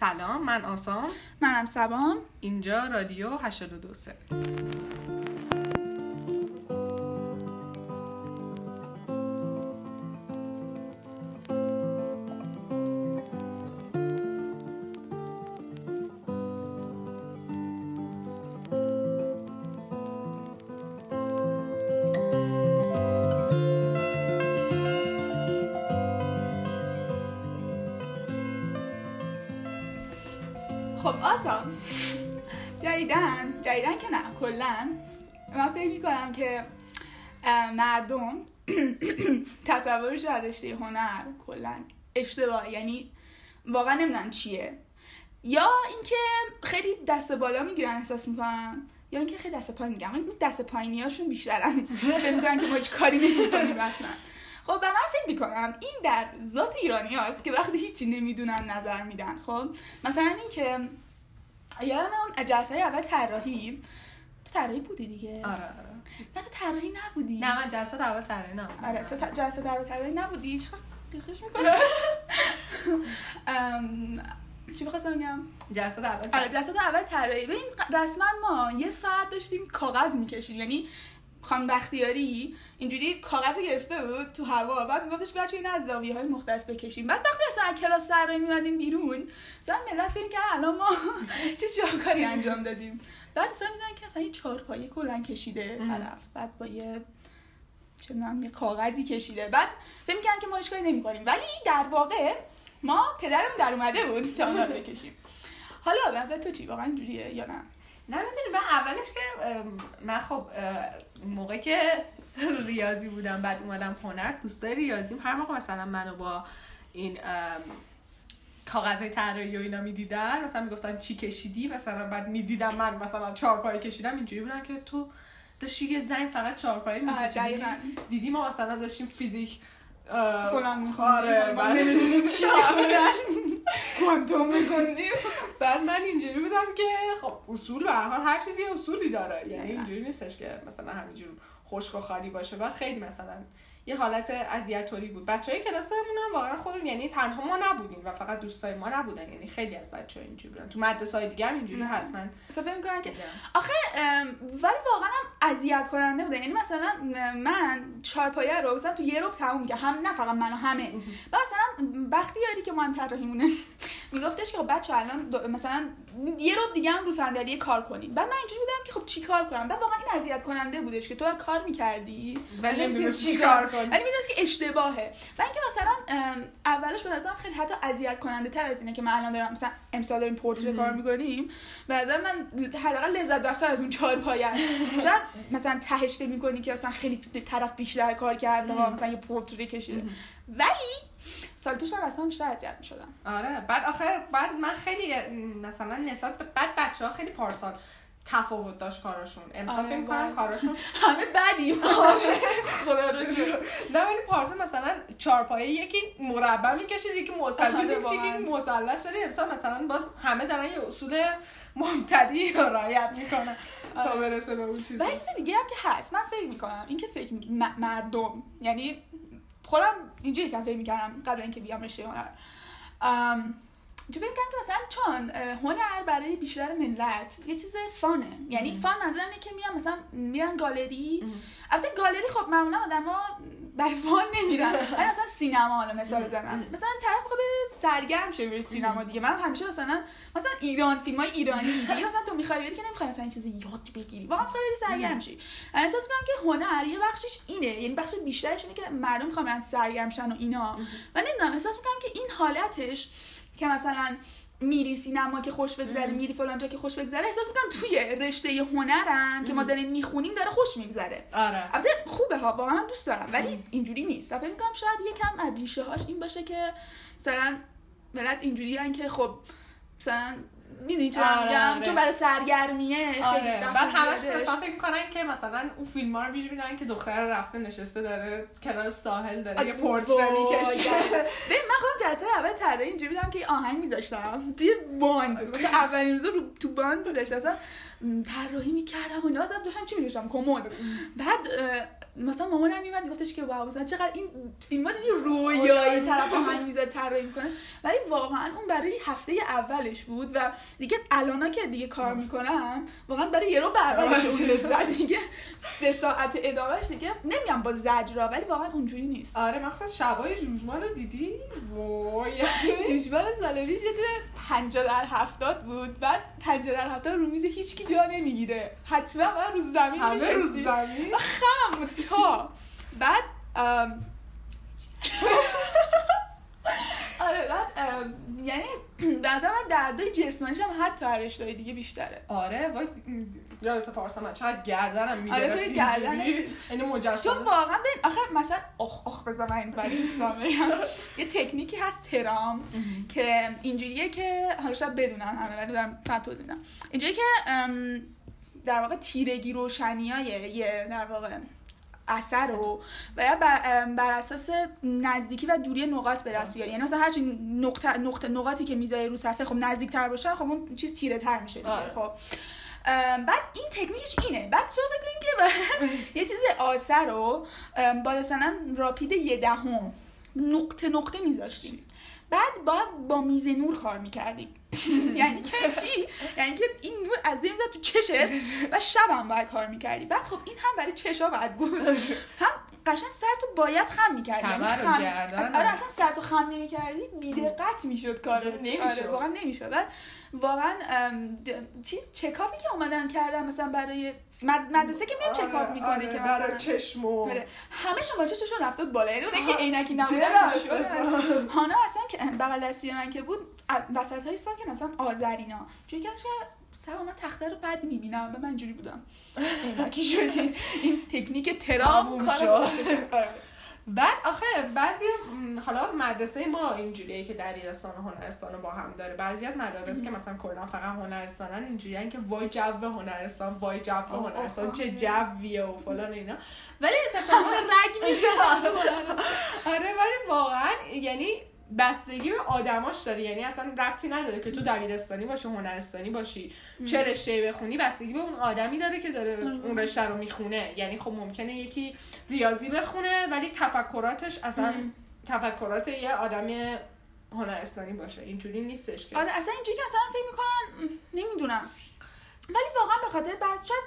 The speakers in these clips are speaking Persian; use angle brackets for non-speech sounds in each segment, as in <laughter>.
سلام من آسام. منم سبام. اینجا رادیو 82 مردم <clears throat> تصورش در رشته هنر کلا اشتباه. یعنی واقعا نمی‌دونن چیه. یا اینکه خیلی دست بالا می‌گیرن احساس می‌کنن یا اینکه خیلی دست پایین میگم این دست پایینی هاشون بیشترن. <laughs> فکر می‌کنن که ما هیچ کاری نمی‌کنیم اصلا. خب به من فکر می‌کنم این در ذات ایرانی هاست که وقتی هیچی نمی‌دونن نظر میدن. خب مثلا اینکه یادم اون جلسه های اول طراحی. تو طراحی بودی دیگه؟ آره آره. نه تو طراحی نبودی. نه من جلسه اول طراحی نبودم. آره تو جلسه اول طراحی نبودی؟ چقدر دیخش می‌کنه <laughs> چی بخواستم بگم؟ جلسه اول آره. جلسه اول طراحی. ببین رسما ما یه ساعت داشتیم کاغذ می‌کشیم. یعنی خانم بختیاری اینجوری کاغذ گرفته بود تو هوا. بعد میگفتش بچه این از زاویه های مختلف بکشیم. بعد وقتی اصلا از کلاس طراحی میمدیم بیرون مثلا ملت فکر کردن الان ما <laughs> چه جاکاری انجام دادیم؟ بعد مثلا میدن که اصلا یه چهارپایه کلا کشیده ام. طرف. بعد با یه چه یه کاغذی کشیده. بعد فکر می‌کردن که ما هیچ کاری نمی‌کنیم. ولی در واقع ما پدرمون در اومده بود تا اونا رو بکشیم. حالا به نظر تو چی؟ واقعا اینجوریه یا نه؟ نه می‌دونی من اولش که من خب موقع که ریاضی بودم بعد اومدم هنر دوستای ریاضیم هر موقع مثلا منو با این کاغذهای طراحی و اینا می‌دیدن مثلا می‌گفتن چی کشیدی مثلا بعد می‌دیدم من مثلا چهار پای کشیدم اینجوری بودن که تو داشتی یه زنگ فقط چهار پای آره، میکشیدی دقیقاً. دیدی ما مثلا داشتیم فیزیک فلان می‌خوندیم. آره ما چی. کوانتوم بعد من اینجوری بودم که خب اصول به هر حال هر چیزی اصولی داره یعنی. اینجوری نیستش که مثلا همینجور خشک و خالی باشه و خیلی مثلا یه حالت اذیتوری بود. بچه های کلاسمون هم واقعا خودمون یعنی تنها ما نبودیم و فقط دوستای ما نبودن. یعنی خیلی از بچه ها اینجوری بودن. تو مدرسه های دیگه هم اینجوری. هست. من اصلا فکر می‌کنن که. آخه ولی واقعا هم اذیت کننده بوده. یعنی مثلا من چهارپایه رو مثلا تو یه روب تموم که هم نه فقط من و همه. و مثلا وقتی یاری که ما هم طراحیمونه. میگفتش که خب بچه الان مثلا یه روب دیگه هم رو صندلی کار کنیم بعد من اینجوری بودم که خب چی کار کنم؟ بعد واقعا این اذیت کننده بودش که تو کار می‌کردی. ولی نمی‌دونستی چی کار کنی. ولی می‌دونست که اشتباهه. و اینکه مثلا اولش به نظرم خیلی حتی اذیت کننده تر از اینه که من الان دارم مثلا امسال داریم پورتری کار می‌کنیم. به نظر من حداقل لذت بخشتر از اون چهار پایه <laughs> شاید مثلا تهش فکر می‌کنی که مثلا خیلی طرف بیشتر کار کرده مثلا یه پورتری کشیده. ولی سال پیش من اصلا بیشتر اذیت می‌شدم آره بعد آخه بعد من خیلی مثلا نسبت به بعد بچه ها خیلی پارسال تفاوت داشت کاراشون امسال آره، فکر می‌کنم. کاراشون <laughs> همه بدیم <laughs> خدا رو شکر. نه ولی پارسال مثلا چهارپایه یکی مربع می‌کشید یکی مستطیل آره، می‌کشید. یکی مثلث ولی امسال مثلا باز همه دارن یه اصول مبتدی رو رعایت می‌کنن تا آره. برسه به اون چیز و دیگه هم که هست من فکر می‌کنم این که فکر مردم یعنی خودم اینجوری که فکر می‌کردم قبل اینکه بیام رشته هنر. تو فکر که مثلا چون هنر برای بیشتر ملت یه چیز فانه. یعنی فان منظورم اینه که میان مثلا میرن گالری. البته گالری خب معمولا آدما برای فان نمیرن <laughs> ولی مثلا سینما حالا مثال بزنم. مثلا طرف می‌خواد بره سرگرم شه بره سینما دیگه. من همیشه مثلا مثلا ایران فیلم های ایرانی دیگه. <laughs> مثلا تو می‌خوای بری که نمی‌خوای مثلا این چیزی یاد بگیری. واقعا می‌خوای بری سرگرم شی. من احساس می‌کنم که هنر یه بخشش اینه. یعنی بخش بیشترش اینه که مردم می‌خوان سرگرم شن و اینا. و نمی‌دونم احساس می‌کنم که این حالتش که مثلا میری سینما که خوش بگذره میری فلان جا که خوش بگذره احساس می‌کنم توی رشته هنرم که ما داریم می‌خونیم داره خوش میگذره. آره. البته خوبه ها واقعا من دوست دارم ولی اینجوری نیست. فکر می‌کنم شاید یکم از ریشه هاش این باشه که مثلا ملت اینجوری که خب مثلا می‌دونی چه آره، میگم؟ آره. چون برای سرگرمیه خیلی آره. بخش بعد همش. مثلا فکر می‌کنن که مثلا اون فیلم ها رو می‌بینن که دختر رفته نشسته داره کنار ساحل داره یه پورتره وای. می‌کشه. <laughs> ببین من خودم جلسه اول طراحی اینجوری بودم که یه آهنگ میذاشتم. توی باند. مثلا اولین روز رو تو باند میذاشتم اصلا طراحی می‌کردم و اینا مثلا داشتم چی می‌نوشتم کمد. بعد مثلا مامانم میومد گفتش که واو مثلا چقدر این فیلم ها دیدی رویایی طرف آهنگ می‌ذاره طراحی می‌کنه. ولی واقعا اون برای هفته اولش بود و دیگه الانا که دیگه کار می‌کنم واقعا برای یه رو برابرش اون لذت دیگه سه ساعت ادامهش دیگه نمیگم با زجرا ولی واقعا اونجوری نیست. آره مقصد شبای جوجمان رو دیدی؟ وای. <laughs> یه دونه 50 در 70 بود. بعد 50 در 70 رو میز هیچکی جا نمی‌گیره. حتما من رو زمین همه رو زمین؟ خم تا. بعد ام، <laughs> آره بعد ام، یعنی <clears throat> به نظر من دردای جسمانیش هم حتی رشته‌های دیگه بیشتره. آره وای یادت پارسا من چقدر گردنم می‌گرفت آره، توی گردنت. اینجوری. یعنی چون مجسمه واقعا ببین آخه مثلا اخ اخ من این برای دوستان بگم. یه تکنیکی هست ترام که اینجوریه که حالا شاید بدونن همه ولی دارم فقط توضیح میدم. اینجوریه که در واقع تیرگی روشنی های یه در واقع اثر رو بر, ام، بر اساس نزدیکی و دوری نقاط به دست بیاری. یعنی مثلا هرچی نقطه نقطه نقاطی که می‌ذاری رو صفحه خب نزدیک تر باشن خب اون چیز تیره تر میشه دیگه آره. خب. بعد این تکنیکش اینه. بعد تو فکر که <laughs> یه چیز آسر رو با مثلا راپید یه دهم نقطه نقطه میذاشتیم. بعد باید با میز نور کار می‌کردیم. <laughs> یعنی که چی؟ یعنی که این نور از می‌زد تو چشت <laughs> و شب هم باید کار می‌کردی. بعد خب این هم برای چشا باید بود. هم قشنگ سر تو باید خم می‌کردی یعنی خم. از- آره اصلا سر تو خم نمی‌کردی بیدقت می‌شد نمی‌شد. آره واقعا نمی‌شد بعد واقعا چیز چکاپی که اومدن کردن مثلا برای مد- مدرسه که میاد چکاپ می‌کنه که مثلا برای چشم و آره همه شما چششون رفته بود بالا یعنی اونه که عینکی نبودن. هانا اصلا که بغل دستی من که بود وسط های سال که مثلا آذرینا چون که سبا من تخته رو بد می‌بینم. به من اینجوری بودم. <laughs> این تکنیک ترام کار. آره. بعد آخه بعضی حالا مدرسه ما اینجوریه که دبیرستان و هنرستان با هم داره. بعضی از مدارس که مثلا کلا فقط هنرستانن اینجوریه که وای جو هنرستان وای جو هنرستان چه جویه و فلان اینا. ولی اتفاقا <laughs> رگ می‌زنم <laughs> آره ولی واقعا یعنی بستگی به آدماش داره یعنی اصلا ربطی نداره که تو دبیرستانی باشی هنرستانی باشی چه رشته بخونی. بستگی به اون آدمی داره که داره اون رشته رو می‌خونه. یعنی خب ممکنه یکی ریاضی بخونه ولی تفکراتش اصلا تفکرات یه آدم هنرستانی باشه. اینجوری نیستش که. آره اصلا اینجوری که اصلا فکر می‌کنن نمی‌دونم. ولی واقعا به خاطر بعض شاید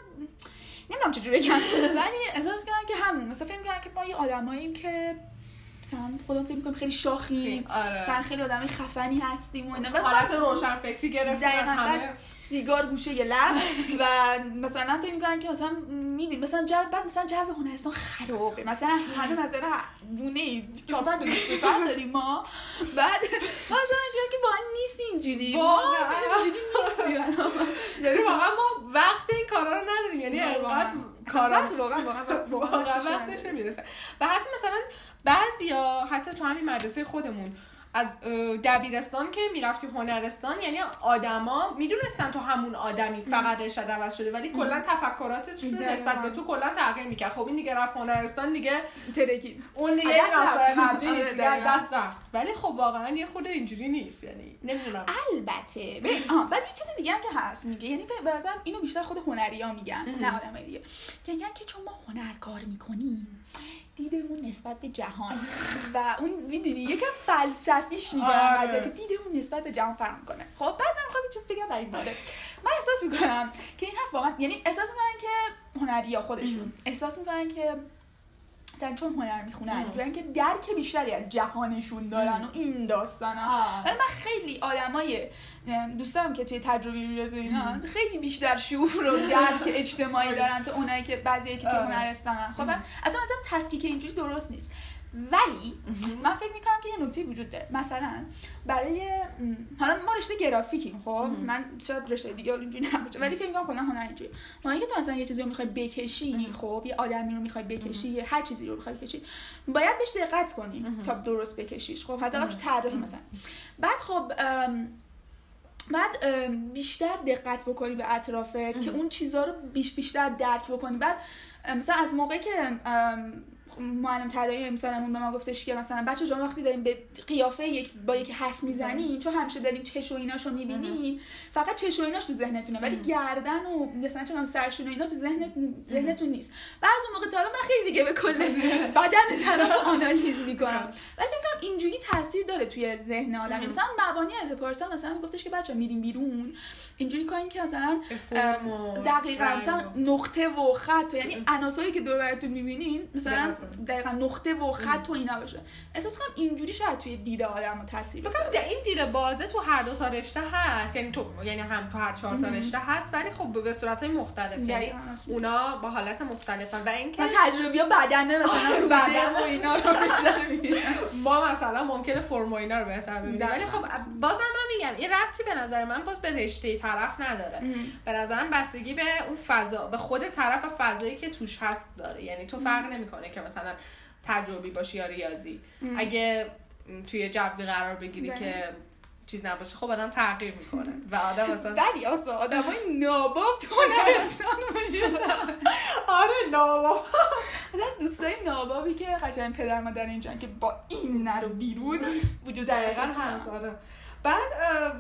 نمی‌دونم چجوری بگم. <laughs> ولی احساس کردم که همون مثلا فکر می‌کنن که ما یه آدماییم که مثلا خودم فکر می‌کنم خیلی شاخیم آره. مثلا خیلی آدمای خفنی هستیم و اینا حالت روشن فکری گرفتیم از. همه. سیگار گوشه یه لب. و مثلا فکر می‌کنن که مثلا می‌دونی مثلا جو بعد مثلا جو هنرستان خرابه. مثلا همه <laughs> مثلا گونه چهار پنج داریم ما. بعد مثلا اینجوری که واقعا نیست اینجوری. ما واقعاً. اینجوری نیستیم. یعنی واقعا ما وقت این کارا رو نداریم. یعنی انقدر کارا. واقعا واقعا <laughs> وقتش نمی‌رسه. و حتی مثلا بعضیا حتی تو همین مدرسه خودمون از دبیرستان که می‌رفتی هنرستان یعنی آدما می‌دونستن تو همون آدمی فقط رشته عوض شده ولی کلا تفکراتشون. نسبت به تو کلا تغییر می‌کرد. خب این دیگه رفت هنرستان دیگه ترکید اون دیگه. قبلی نیست آره، دقیقاً. دست رفت. ولی خب واقعا یه خود اینجوری نیست یعنی نمی‌دونم. البته. بعد یه چیز دیگه هم که هست میگه یعنی به نظرم اینو بیشتر خود هنری ها میگن نه آدمای دیگه. که میگن که چون ما هنر کار می‌کنیم دیدمون نسبت به جهان. <laughs> و اون می‌دونی یکم فلسفیش آره. قضیه که دیدمون نسبت به جهان فرق می‌کنه. خب بعد من می‌خوام یه چیز بگم در این باره من احساس می‌کنم که این حرف واقعا یعنی احساس می‌کنن که هنری ها خودشون. احساس می‌کنن که مثلا چون هنر می‌خونن اینجورن که درک بیشتری از جهانشون دارن و این داستانا. آه. ولی من خیلی آدمای دوستام که توی تجربه ریاضی اینا خیلی بیشتر شعور و درک اجتماعی دارن تا اونایی که بعضی که توی آره. هنرستانن. خب اصلا مثلا تفکیک اینجوری درست نیست. ولی من فکر می‌کنم که یه نکته وجود داره. مثلا برای حالا ما رشته گرافیکیم خب؟ من شاید رشته دیگه اینجوری نباشه ولی فکر می‌کنم کلا هنر اینجوری ما که تو مثلا یه چیزی رو می‌خوای بکشی خب؟ یه آدمی رو می‌خوای بکشی یه هر چیزی رو می‌خوای بکشی باید بهش دقت کنی تا درست بکشیش خب؟ حداقل تو طراحی مثلا. بعد خب بعد بیشتر دقت بکنی به اطرافت که اون چیزها رو بیش بیشتر درک بکنی. بعد مثلا از موقعی که معلم طراحی امسالمون به ما گفتش که مثلا بچه شما وقتی دارین به قیافه یک با یک حرف می‌زنین چون همیشه دارین چش و ایناشو می‌بینین فقط چش و ایناش تو ذهنتونه ولی گردن و مثلا چون سرشون و اینا تو ذهنت ذهنتون نیست. بعضی موقع تا من خیلی دیگه به کل بدن طرف آنالیز می‌کنم. ولی فکر کنم اینجوری تاثیر داره توی ذهن آدمی مثلا مبانی از پارسال مثلا گفتش که بچه میریم بیرون. اینجوری کنین که مثلا دقیقا مثلا نقطه و خط و یعنی عناصری که دور براتون می‌بینین مثلا دقیقاً. نقطه و خط و اینا باشه. احساس کنم اینجوری شاید توی دید آدم رو تاثیر بذاره. این دید بازه تو هر دو تا رشته هست. یعنی تو یعنی هم تو هر چهار تا رشته هست ولی خب به صورت مختلف. یعنی. اونا با حالت مختلفن. و اینکه مثلا تجربی ها بدنه مثلا آره، روده بدن. و اینا رو بیشتر. ما مثلا ممکنه فرم و اینا رو بهتر ببینیم. ولی خب بازم من میگم این ربطی به نظر من باز به رشته طرف نداره. به نظرم بستگی به اون فضا به خود طرف و فضایی که توش هست داره. یعنی تو فرق نمی‌کنه که مثلا تجربی باشی یا ریاضی. اگه م، توی جوی قرار بگیری دقیقاً. که چیز نباشه خب آدم تغییر می‌کنه. و آدم مثلا <laughs> ولی اصلا آدم های ناباب تو <laughs> هنرستان وجود آره نابا مثلا دوستای نابابی که قشنگ پدر مادر اینجان که با این نرو بیرون وجود دقیقا هست. آره. بعد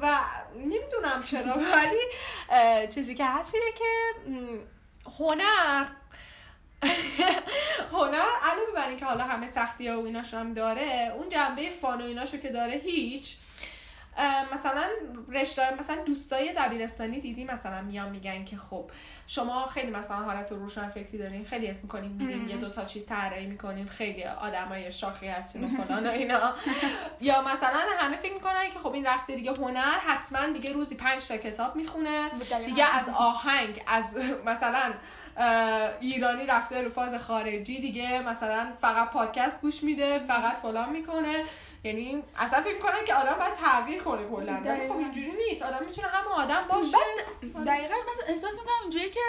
و نمی‌دونم چرا <laughs> ولی چیزی که هست اینه که هنر <laughs> هنر علاوه بر اینکه حالا همه سختی ها و ایناش هم داره اون جنبه فان و ایناشو که داره هیچ. مثلا رشته مثلا دوستای دبیرستانی دیدی مثلا میان میگن که خب شما خیلی مثلا حالت روشن فکری دارین خیلی اسم می‌کنین میرین یه دو تا چیز طراحی می‌کنین خیلی آدمای شاخی هستین و فلان و اینا. <laughs> یا مثلا همه فکر می‌کنن که خب این رفته دیگه هنر حتما دیگه روزی پنج تا کتاب می‌خونه. دیگه از آهنگ از <laughs> مثلا ایرانی رفته رو فاز خارجی دیگه مثلا فقط پادکست گوش میده فقط فلان می‌کنه. یعنی اصلا فکر می‌کنن که آدم باید تغییر کنه کلا. ولی خب. اینجوری نیست. آدم می‌تونه هم آدم باشه. دقیقا مثلا احساس می‌کنم اینجوریه که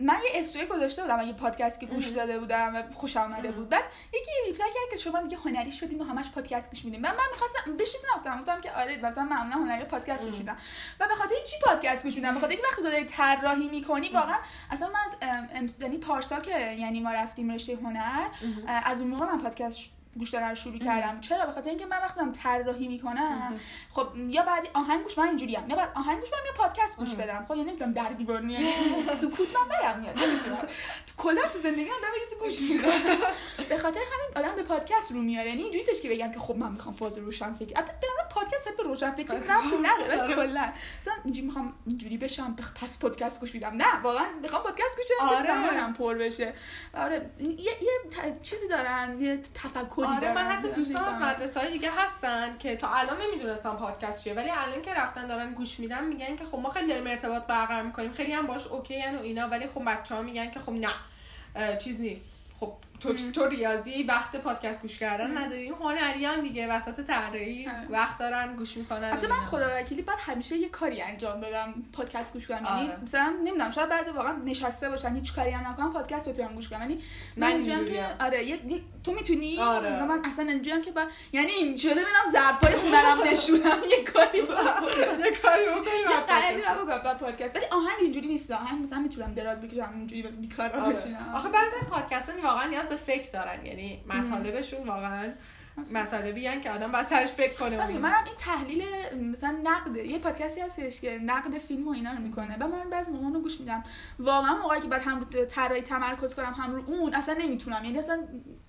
من یه استوری گذاشته بودم یه پادکست که گوش داده بودم و خوش آمده بود. بعد یکی reply کرد که شما دیگه هنری شدین و همش پادکست گوش میدین. من من می‌خواستم بهش چیزی نگفتم. گفتم که آره مثلا معمولا هنری پادکست گوش میدم. و به خاطر چی پادکست گوش میدم؟ به خاطر اینکه وقتی تو داری طراحی می‌کنی واقعا اصلا من از یعنی پارسال که یعنی ما رفتیم رشته هنر از اون موقع من پادکست گوش دادن رو شروع کردم. چرا؟ به خاطر اینکه من وقتی دارم طراحی می‌کنم. خب یا بعد آهنگ گوش من اینجوریم. یا بعد آهنگ گوش بدم یا پادکست گوش بدم. خب یعنی نمی‌تونم در دیوار <laughs> سکوت من برم میاد. نمی‌تونم تو کلا تو زندگی هم دارم گوش می‌کنم. <laughs> به خاطر همین آدم به پادکست رو میاره. یعنی اینجوری که بگم که خب من می‌خوام فاز روشن فکر البته به پادکست به روشن فکر ربطی نداره ولی کلا. مثلا اینجوری می‌خوام اینجوری بشم پس پادکست گوش میدم. نه واقعا می‌خوام پادکست گوش بدم آره. زمانم پر بشه. آره یه, چیزی دارن یه تفکری آره من حتی دوستان از. مدرسه های دیگه هستن که تا الان نمی‌دونستم پادکست چیه ولی الان که رفتن دارن گوش میدن میگن که خب ما خیلی داریم ارتباط برقرار می‌کنیم خیلی هم باش OK و اینا ولی خب بچه ها میگن که خب نه چیز نیست خب تو, تو ریاضی وقت پادکست گوش کردن نداری. هنری هم دیگه وسط طراحی آره. وقت دارن گوش می‌کنن. البته من خدا وکیلی باید همیشه یه کاری انجام بدم پادکست گوش کنم یعنی آره. مثلا نمی‌دونم شاید بعضی واقعا نشسته باشن هیچ کاری هم نکنم پادکست بتونم گوش کنم یعنی من اینجوریم که. آره یه, تو می‌تونی؟ آره. من اصلا اینجوریم که با... یعنی این شده ببینم ظرفای هنرم نشونم. یه کاری <laughs> یه کاری بکنم بعد پادکست. ولی آهنگ اینجوری نیست. آهنگ مثلا می‌تونم دراز بکشم اینجوری بس بیکارا بشینم. آخه بعضی از پادکست واقعا نیاز به فکر دارن یعنی مطالبشون واقعا مطالبی هن که آدم باید سرش فکر کنه و منم این تحلیل مثلا نقد یه پادکستی هستش که نقد فیلم و اینا رو می‌کنه. و من بعضی موقع رو گوش میدم. واقعا موقعی که بعد هم رو طراحی تمرکز کنم هم رو اون اصلا نمی‌تونم. یعنی اصلا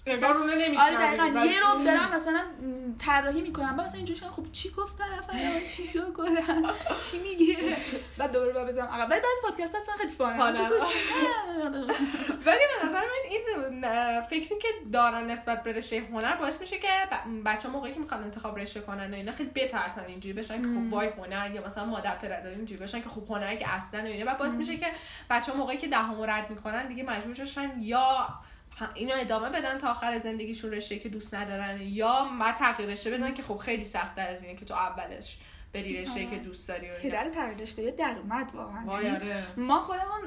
انگار اونو آره نمیشنوی. دقیقا یه رو دارم مثلا طراحی می‌کنم. بعد مثلا اینجوری خب چی گفت طرف؟ چی شو کلا چی میگه؟ بعد دوباره بعد بزنم عقب. ولی بعضی پادکست اصلا خیلی فانه. گوش ولی به نظر من این فکری که دارن نسبت به رشته هنر باعث میشه که بچه موقعی که می‌خوان انتخاب رشته کنن و اینا خیلی بترسن اینجوری بشن که خب وای هنر یا مثلا مادر پدر اینجوری بشن که خب هنر که اصلا و اینا. بعد باعث میشه که بچه موقعی که دهم رد می‌کنن دیگه مجبور شن یا اینو ادامه بدن تا آخر زندگیشون رشته که دوست ندارن یا ما تغییر رشته بدن که خب خیلی سخت از اینه که تو اولش بری رشته که دوست داری و. پدر تغییر رشته در اومد واقعا. یعنی آره. ما خودمون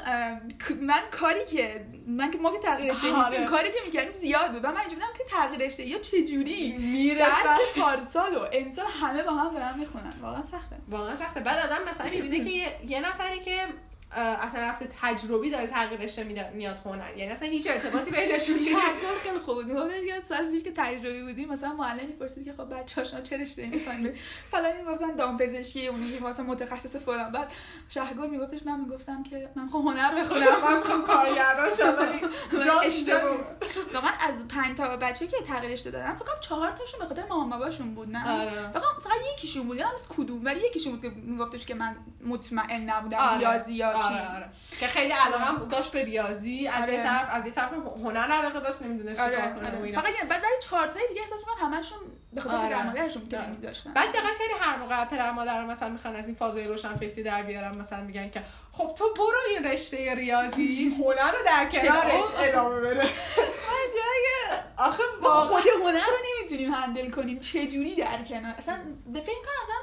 من کاری که من که ما که تغییر رشته آره. نیستیم کاری که می‌کردیم زیاد بود. و من اینجا بودم که تغییر رشته یا چه جوری می‌رسن درس پارسال و امسال همه با هم دارن می‌خونن. واقعا سخته. واقعا سخته. بعد آدم مثلا می‌بینه که یه, نفری که اصلا رفته تجربی داره تغییر رشته میاد هنر. یعنی اصلا هیچ ارتباطی بینشون <laughs> نیست. خیلی خوب بود. می‌گفتم یاد سال پیش که تجربی بودیم مثلا معلم می‌پرسید که خب بچه‌ها شما چه رشته می‌خواین فلان می‌گفتن دامپزشکی اونی که مثلا متخصص فلان. بعد شهگل میگفتش من می‌گفتم که من می‌خوام هنر بخونم من می‌خوام کارگردان شدم <laughs> جا اشتباه واقعا از پنج تا بچه که تغییر رشته دادن فکر کنم چهار تاشون به خاطر مامان باباشون بود نه؟ آره. فقط فقط یکیشون بود یادم از کدوم؟ ولی یکیشون بود که میگفتش که من مطمئن نبودم آره. آره، آره. که خیلی علاقه هم داشت به ریاضی از آره. یه طرف از یه طرف هنر علاقه داشت نمی‌دونست آره، چیکار کنه و آره. اینا فقط یه- بعد ولی چهار تای دیگه احساس می‌کنم همشون به خاطر آره. مادرشون که آره. نمیذاشتن بعد دقت کردی هر موقع پدر مادر مثلا می‌خوان از این فازای روشن فکری در بیارن مثلا میگن که خب تو برو این رشته ریاضی هنر رو در کنارش کنار. ادامه بده آخه خود هنر رو نمی‌تونیم هندل کنیم چه جوری در کنار اصلا به فکر کنم اصلا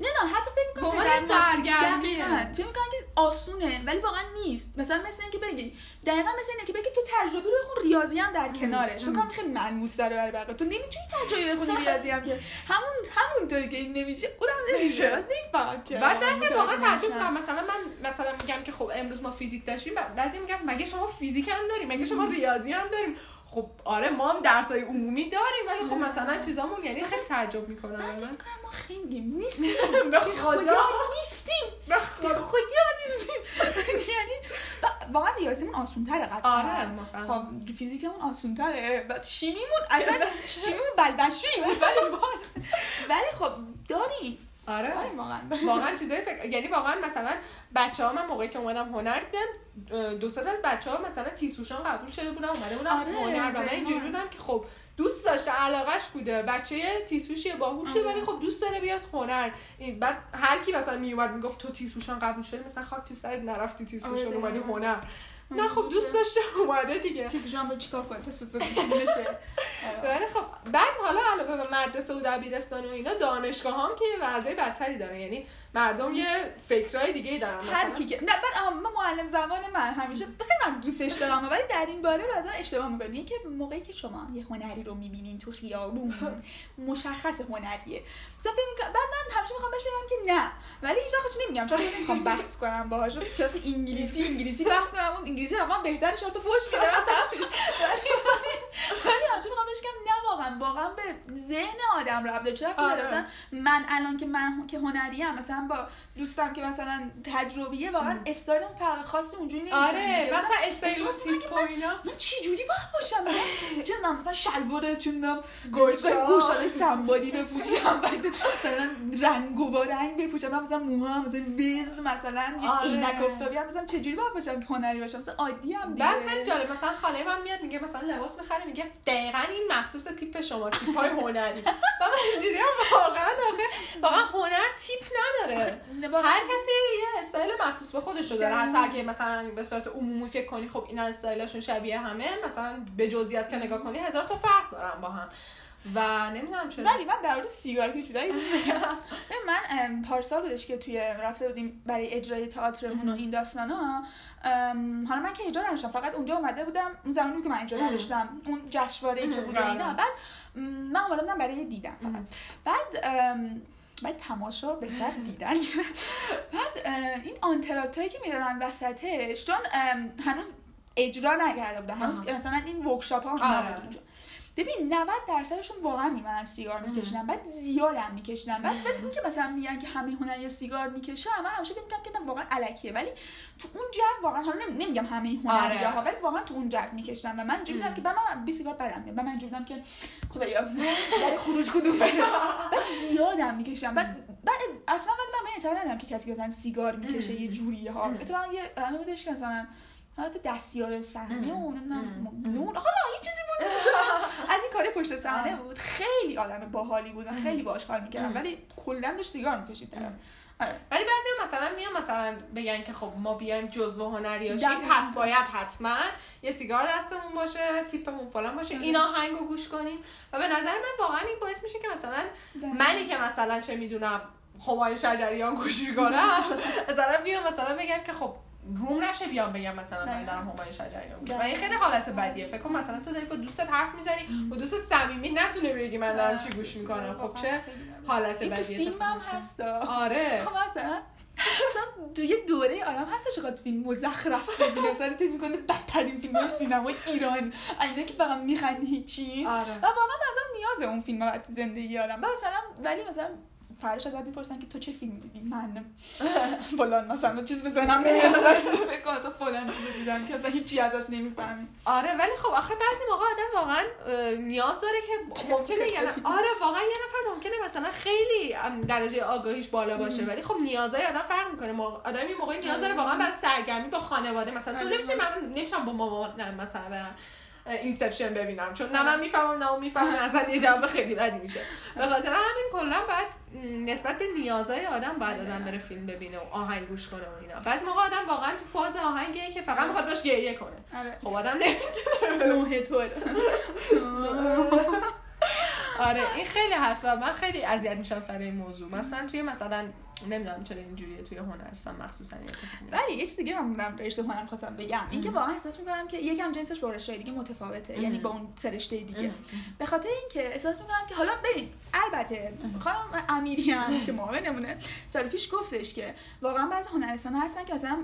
نه نه حتی فکر به می‌کنم عنوان سرگرمی. فکر می‌کنم که آسونه ولی واقعا نیست. مثلا مثل اینکه بگی دقیقا مثل اینه که بگی تو تجربه رو بخون ریاضی هم در کنارش. فکر کنم خیلی ملموس داره برای بقیه. تو نمی‌تونی تجربه بخونی <laughs> ریاضی هم که. همون همونطوری که این نمیشه اونم نمیشه. نمیفهم چرا بعد بعضی واقعا تعجب. می‌کنم مثلا من مثلا میگم که خب امروز ما فیزیک داشتیم بعد بعضی میگم مگه شما فیزیک هم داریم؟ مگه شما ریاضی هم داریم؟ خب آره ما هم درسای عمومی داریم ولی خب مثلا چیزامون یعنی خیلی تعجب می‌کنم. من فکر ما خنگیم. نیستیم. <laughs> به خدا. نیستیم. به خدا. نیستیم. <laughs> یعنی واقعا ریاضیمون آسون تره قطعا. آره، مثلا. خب فیزیکمون آسون تره شیمیمون <laughs> اصلا شیمیمون بلبشویی ولی باز. ولی خب داریم آره واقعا واقعا چیزای فکر یعنی واقعا مثلا بچه ها من موقعی که اومدم هنر دیدم دو سه از بچه ها مثلا تیسوشان قبول شده بودن اومده بودن آره، هنر و من. اینجوری بودم که خب دوست داشته علاقش بوده بچه تیسوشی باهوشه آره. ولی خب دوست داره بیاد هنر بعد هر کی مثلا میومد می‌گفت تو تیسوشان قبول شدی مثلا خاک تو سرت نرفتی تیسوشان آره، اومدی. هنر نه خب دوست داشته اومده دیگه. تیسوشو هم باید چیکار کنه پس ولی <laughs> خب بعد حالا علاوه به مدرسه و دبیرستان و اینا دانشگاه هم که وضعیت بدتری داره. یعنی مردم یه فکرای دیگه دارن هر کی که نه بعد من معلم زبان من همیشه خیلی من دوستش دارم ولی در این باره بعضا اشتباه می‌کنی که موقعی که شما یه هنری رو می‌بینین تو خیابون <laughs> مشخص هنریه. مثلا فکر می‌کنم- بعد من همیشه می‌خوام بهش بگم که نه. ولی هیچ وقت نمیگم. چون نمی‌خوام بحث کنم باهاش کلاس انگلیسی انگلیسی بحث کنم. اون انگلیسی رو من بهتر شرط فوش میدم <laughs> ولی ولی نه واقعا به ذهن آدم ربط داره چرا آره. مثلا من الان که من که هنری هم مثلا با دوستم که مثلا تجربیه واقعا استایل اون فرق خاصی اونجوری نمی‌کنه آره. مثلا احساس استریوتیپ می‌کنم و من- اینا من چی جوری باید باشم چه می‌دونم مثلا شلوار چه گوشا. گوشال سنبادی بپوشم بعد مثلا رنگ و با رنگ بپوشم من مثلا موها مثلا وز مثلا یه آره. عینک افتابی هم مثلا چه جوری باید باشم که هنری باشم مثلا عادی هم دیگه بعد خیلی جالب مثلا خاله من میاد میگه مثلا لباس می‌خره میگه دقیقا این مخصوص تیپ شما تیپ های هنری. و من اینجوری هم واقعا آخه واقعا هنر تیپ نداره. هر کسی یه استایل مخصوص به خودش رو داره. حتی. اگه مثلا به صورت عمومی فکر کنی خب اینا استایلشون شبیه همه. مثلا به جزئیات که نگاه کنی هزار تا فرق دارن با هم. و نمی‌دونم چرا ولی من در مورد سیگار کشیدن <laughs> من پارسال بودش که توی رفته بودیم برای اجرای تئاترمون و این داستانا حالا من که اجرا نداشتم فقط اونجا اومده بودم اون زمانی بود که من اجرا. نداشتم اون جشنواره که بود و آره. اینا بعد من اومده بودم برای دیدن فقط. بعد برای تماشا بهتر دیدن <laughs> بعد این آنتراکت هایی که می‌دادن وسطش چون هنوز اجرا نکرده بودن هنوز. مثلا این ورکشاپ ها آره. اونجا ببین 90 درصدشون واقعا میمونن سیگار میکشیدن. بعد زیادم میکشیدن. بعد این که مثلا میگن که همه هنری سیگار می‌کشن من همیشه فکر می‌کنم که واقعا الکیه. ولی تو اون جو واقعا حالا نمی- نمیگم همه هنری آره. ها ولی واقعا تو اون جو میکشیدن. و من اینجوری بودم. که به من بی سیگار بدم میاد. من اینجوری که خدایا <laughs> برای خروج کدوم بعد زیادم میکشیدم. بعد بعد اصلا ولی من اعتقاد ندارم که کسی که مثلا سیگار می‌کشه یه جوری ها. اتفاقا یه آدمی بودش که مثلا حالت دستیار صحنه و نمی‌دونم. نور حالا یه چیزی بود از این کار پشت صحنه بود خیلی آدم باحالی بود و خیلی باهاش حال می‌کردم. ولی کلا داشت سیگار می‌کشید طرف. آره. ولی بعضی مثلا میان مثلا بگن که خب ما بیایم جزو هنری دقیقاً. پس باید حتما یه سیگار دستمون باشه تیپمون فلان باشه آره. این آهنگ رو گوش کنیم و به نظر من واقعا این باعث میشه که مثلا منی که مثلا چه می‌دونم همای شجریان گوش می‌کنم <laughs> مثلا بیام مثلا بگم که خب روم نشه بیام بگم مثلا من دقیقاً. دارم همای شجریان دقیقاً. و این خیلی حالت بدیه. فکر کن مثلا تو داری با دوستت حرف می‌زنی با دوست صمیمی نتونه بگی من دارم چی گوش می‌کنم. خب چه حالت این تو بدیه فیلم هم هست. آره. خب مثلا تو یه دوره آدم هستش که فیلم مزخرف ببینه مثلا فکر می‌کنه بدترین فیلم سینمای ایران اینا که فقط میخندی هیچی آره. و واقعا مثلا نیاز اون فیلم تو زندگی آدم. و مثلا ولی مثلا فرش ازت می‌پرسن که تو چه فیلم دیدی؟ من <laughs> فلان مثلا چیز بزنم نمی‌رسه. <laughs> فکر کنم فلان چیز دیدم که اصلا هیچی ازش نمی‌فهمی. آره ولی خب آخه بعضی موقع آدم واقعا نیاز داره که ممکنه یه نفر- آره واقعا یه نفر ممکنه مثلا خیلی درجه آگاهیش بالا باشه. ولی خب نیازهای آدم فرق می‌کنه. آدم این موقع نیاز داره واقعا برای سرگرمی با خانواده. مثلا تو آره. نمی‌تونی من نمی‌تونم با مامانم مثلا برم اینسپشن ببینم. چون نه من می‌فهمم نه اون می‌فهمه. اصلا یه جواب خیلی بدی میشه. به خاطر همین کلا م، نسبت به نیازهای آدم باید آدم بره فیلم ببینه و آهنگ گوش کنه و اینا. بعضی موقع آدم واقعا تو فاز آهنگیه که فقط می‌خواد باش گریه کنه. آره. خب آدم نمی‌تونه نوه طور <laughs> <laughs> آره این خیلی هست و من خیلی اذیت میشم سر این موضوع. مثلا توی مثلا نمی‌دونم چرا اینجوریه توی هنرستان مخصوصا. ولی یه چیز دیگه من بودم رشته هنرم خواستم بگم. اینکه واقعا احساس می‌کنم که یکم جنسش با رشته دیگه متفاوته یعنی با اون سه رشته دیگه به خاطر اینکه احساس می‌کنم که حالا ببین البته خانم امیری هم که معاونمونه سال پیش گفتش که واقعا بعضی هنرستان هستن که مثلا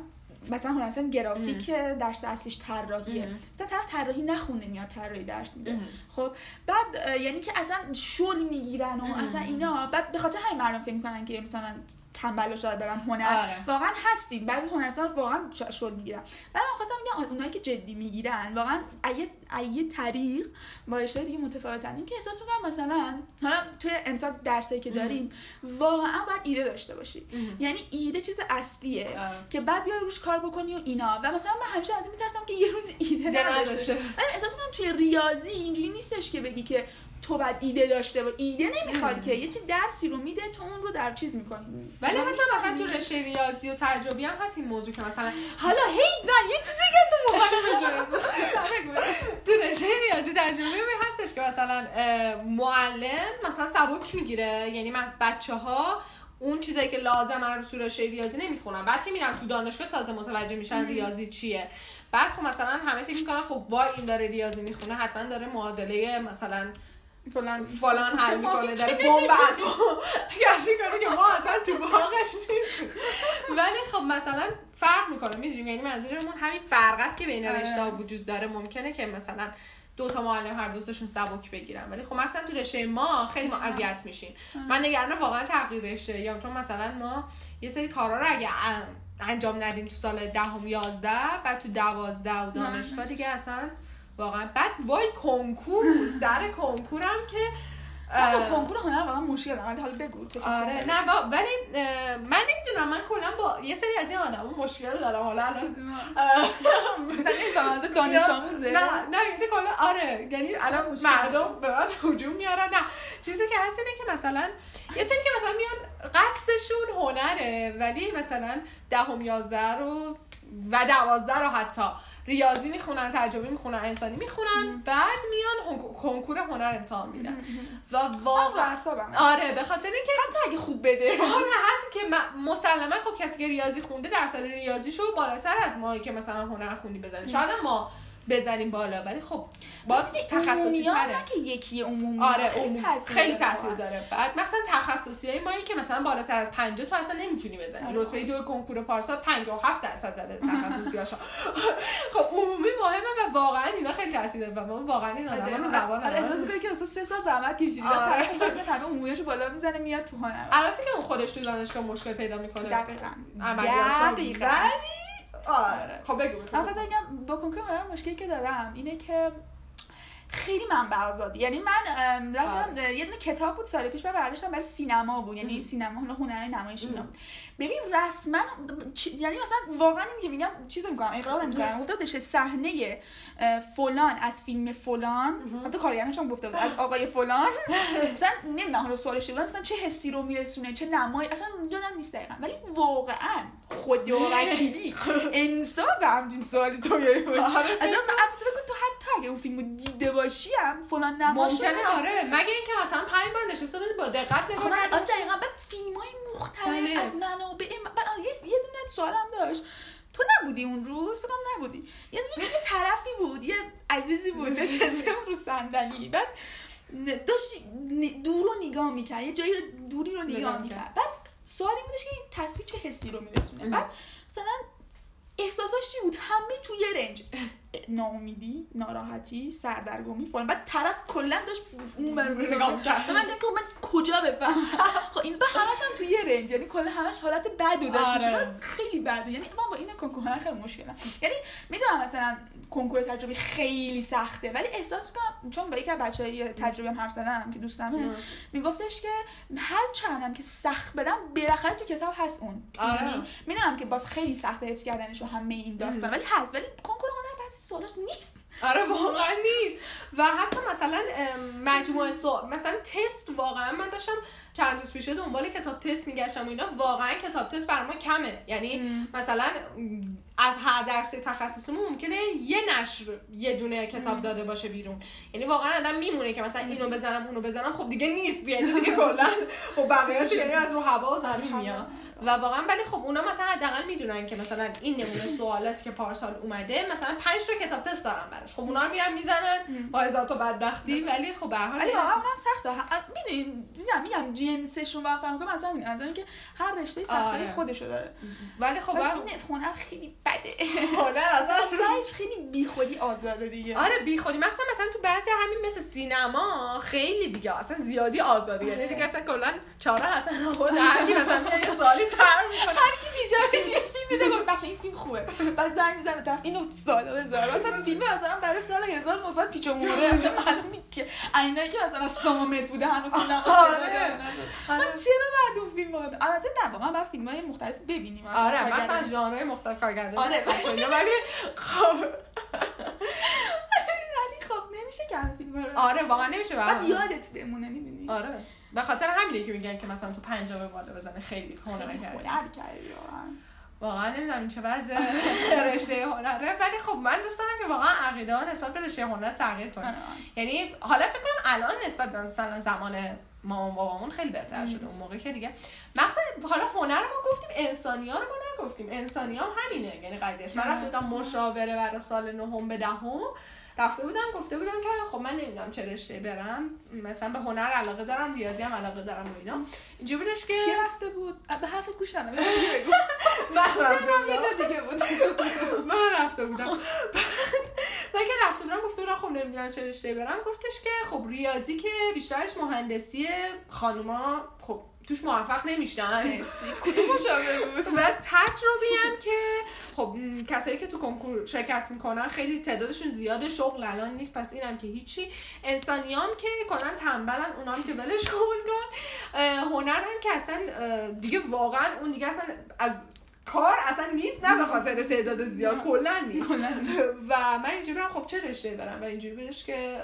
مثلا هنرستان گرافیک درس اصلیش طراحیه. مثلا طرف طراحی نخونده میاد طراحی درس میده. خب بعد یعنی که اصلا شل می‌گیرن و. اصلا اینا بعد به خاطر همین مردم فکر می‌کنن که مثلا تنبل و شاید برن هنر آره. واقعا هستیم بعضی هنرستان واقعا شل می‌گیرن بعد من خواستم بگم اونایی که جدی می‌گیرن واقعا ایه ایه طریق با رشته دیگه متفاوتن این که احساس می‌کنم مثلا حالا توی امسال درسی که داریم واقعا باید ایده داشته باشی. یعنی ایده چیز اصلیه آره. که بعد بیای روش کار بکنی و اینا و مثلا من همیشه از این میترسم که یه روز ایده نداشته نداشته. ولی احساس می‌کنم توی ریاضی اینجوری نیستش که بگی که تو باید ایده داشته باش ایده نمی‌خواد که یه چی درسی رو میده تو اون رو در چیز می‌کنی. ولی حتی مثلا تو رشته ریاضی و تجربی هم هست این موضوع که مثلا حالا هی نه یه چیزی که تو مخالفه تو رشته ریاضی تجربی می هستش که مثلا معلم مثلا سبک می‌گیره. یعنی بچه ها اون چیزایی که لازم رو تو رشته ریاضی نمی‌خونن. بعد که میرن تو دانشگاه تازه متوجه میشن ریاضی چیه. بعد خب مثلا همه فکر می‌کنن خب وای این داره ریاضی می‌خونه حتما داره معادله مثلا فلان فلان حل می‌کنه داره بمب اتم گشتی کنه که ما اصلا تو <laughs> باغش نیست. ولی خب مثلا فرق می‌کنه می‌دونیم یعنی منظورمون همین فرق است که بین آره. رشته ها وجود داره. ممکنه که مثلا دو تا معلم هر دوتاشون سبک بگیرن. ولی خب مثلا تو رشته ما خیلی ما اذیت میشیم. من نگرانم واقعا تغییر رشته یا چون مثلا ما یه سری کارا رو اگه انجام ندیم تو سال دهم یازده بعد تو دوازده و دانشگاه دیگه اصلا واقعا. بعد وای کنکور سر کنکورم که با کنکور هنر واقعا مشکل دارم ولی حالا بگو تو آره. نه با ولی من نمی‌دونم من کلا با یه سری از این آدم مشکل دارم. حالا الان <laughs> <laughs> تو دانش آموزه؟ نه نه یعنی کلا آره یعنی الان مشکل. مردم به من هجوم میارن نه چیزی که هست اینه که مثلا یه سری که مثلا میان قصدشون هنره ولی مثلا دهم یازده رو و دوازده رو حتی ریاضی می‌خونن تجربی می‌خونن انسانی می‌خونن بعد میان کنکور هنر امتحان میدن. و واقعا آره به خاطر اینکه حتی اگه خوب بده. <laughs> آره حتی که مسلما خب کسی که ریاضی خونده در سال ریاضیشو بالاتر از ما که مثلا هنر خوندی بزنه. شاید ما بزنیم بالا. ولی خب باز تخصصی تره. نه که یکی عمومی آره خیلی. تاثیر خیلی داره. تاثیر. داره. بعد مثلا تخصصی های مایی که مثلا بالاتر از 50 تو اصلا نمی‌تونی بزنی آره. رتبه دو کنکور پارسال 57 درصد زده تخصصی هاشا <laughs> خب عمومی مهمه و واقعا اینا خیلی تاثیر داره و ما واقعا این آدم رو روان آره، احساس می‌کنی که اصلا سه سال زحمت کشیدی. بعد آره. طرف می‌کنه همه عمومیاشو بالا می‌زنه میاد تو هنر البته که اون خودش تو دانشگاه مشکل پیدا می‌کنه. دقیقاً. عملیاتش آره. خب بگو من خواستم بگم با کنکور هنر مشکلی که دارم اینه که خیلی منبع آزادی. یعنی من رفتم یه دونه کتاب بود سال پیش من برداشتم برای سینما بود. یعنی سینما حالا هنر نمایش اینا ببین رسما یعنی مثلا واقعا این که میگم چیز می‌کنم اقرار نمی‌کنم گفته بودش صحنه فلان از فیلم فلان. حتی کارگردانش هم گفته بود از آقای فلان. <laughs> مثلا نمی‌دونم حالا سوالش بود مثلا چه حسی رو میرسونه چه نمایی اصلا یادم نیست دقیقا. ولی واقعا خدا وکیلی <laughs> انصاف همچین سوالی تو اصلا من تو حتی اگه اون فیلمو دیده باشی هم فلان نماش ممکنه آره. مگه اینکه مثلا پنج بار نشسته بودی با دقت نگاه کرده آره دقیقا بعد فیلم های مختلف. از منابع م- بعد یه یه دونه سوالم داشت. تو نبودی اون روز؟ فکرم نبودی. یعنی یه طرفی بود یه عزیزی بود <laughs> نشسته رو صندلی. بعد داشت دور رو نگاه می‌کرد یه جایی رو دوری رو نگاه نگاه می‌کرد. بعد سوالی بودش که این تصویر چه حسی رو میرسونه؟ بعد مثلا احساساش چی بود؟ همه تو یه رنج. ناامیدی ناراحتی سردرگمی فلان. بعد طرف کلا داشت اون نگاه من که من کجا بفهم <laughs> خب این با همش هم تو یه رنج. یعنی کلا همش حالت بد داشت. آره. خیلی بده یعنی من با این کنکور خیلی مشکلم یعنی می‌دونم مثلا کنکور تجربی خیلی سخته ولی احساس می‌کنم چون با یکی از بچه‌های تجربی هم حرف زدم که دوستمه. میگفتش که هر چندم که سخت بدم بالاخره تو کتاب هست اون. آره. یعنی می‌دونم که باز خیلی سخت حفظ کردنش و همه این داستان. ولی هست. ولی سوالاش نیست. آره واقعا <laughs> نیست. و حتی مثلا مجموعه سوال مثلا تست واقعا من داشتم چند روز پیش دنبال کتاب تست میگشتم و اینا واقعا کتاب تست بر ما کمه. یعنی. مثلا از هر درس تخصصمون ممکنه یه نشر یه دونه کتاب داده باشه بیرون. یعنی واقعا آدم میمونه که مثلا اینو بزنم اونو بزنم. خب دیگه نیست یعنی دیگه کلا. خب بقیه‌اش یعنی از رو هوا و زمین میاد. و واقعا ولی خب اونا مثلا حداقل می‌دونن که مثلا این نمونه سوالاتی که پارسال اومده مثلا 5 تا کتاب تست دارن براش. خب اونا رو میرن می‌زنن با هزار تا بدبختی. ولی خب به هر حال سخته. می‌دونی دیدم میگم جنسشون و فهم کنم از اینکه هر رشته سختی آره. خودشو داره. ولی خب این هنر خیلی بده. هنر اصلا <laughs> خیلی بیخودی آزاده دیگه. آره بی خودی مثلا مثلا تو بعضی همین مثل سینما خیلی دیگه اصلا زیادی آزادی یعنی آره. دیگه اصلا کلا چهار حسن خود هر کی مثلا یه سالی تر می‌کنه. هر کی دیشبش یه فیلم دیده گفت بچه این فیلم خوبه. بعد زنگ می‌زنه طرف اینو سال هزار مثلا فیلم مثلا برای سال 1900 پیچ و موره. اصلا معلوم نیست که عینایی که مثلا سامت بوده هنوز سینما آره. من چرا بعد اون فیلم؟ البته نه واقعا بعد فیلم های مختلف ببینیم. آره مثلا از ژانر مختلف کارگردان آره. <laughs> ولی خب ولی خب نمیشه که همه فیلم رو آره واقعا نمیشه بعد. یادت بمونه می‌دونی آره به خاطر همینه که میگن که مثلا تو پنجاه به بالا بزنه خیلی هنر کردی هنر کردی واقعا نمی‌دونم این چه وضع رشته هنره ولی خب من دوست دارم که واقعا عقیده ها نسبت به رشته هنر تغییر کنه آره. یعنی حالا فکر کنم الان نسبت به مثلا زمان مامان بابامون خیلی بهتر شده اون موقع که دیگه. مقصد حالا هنر ما گفتیم انسانی ها رو ما نگفتیم. انسانی ها همینه. یعنی قضیهش من رفته بودم مشاوره برای سال نهم به دهم. رفته بودم گفته بودم که خب من نمی‌دونم چه رشته برم. مثلا به هنر علاقه دارم ریاضی هم علاقه دارم و اینا. اینجوری بودش که کی رفته بود؟ به حرفت گوش ندادم بگو. <laughs> من <laughs> رفته یه بودم. دیگه بود. <laughs> من رفته بودم. من که رفته بودم گفته بودم خب نمی‌دونم چه رشته برم. گفتش که خب ریاضی که بیشترش مهندسی خانوما خب توش موفق نمیشن. و تجربی هم که خب کسایی که تو کنکور شرکت می‌کنن خیلی تعدادشون زیاده شغل الان نیست پس اینم که هیچی. انسانیام که کنن تنبلن اونام که ولش کن هنر هم که اصلا دیگه واقعا اون دیگه اصلا از کار اصلا نیست نه به خاطر تعداد زیاد <laughs> کلا نیست. و من اینجوری برم خب چه رشته برم؟ و اینجوری بودش که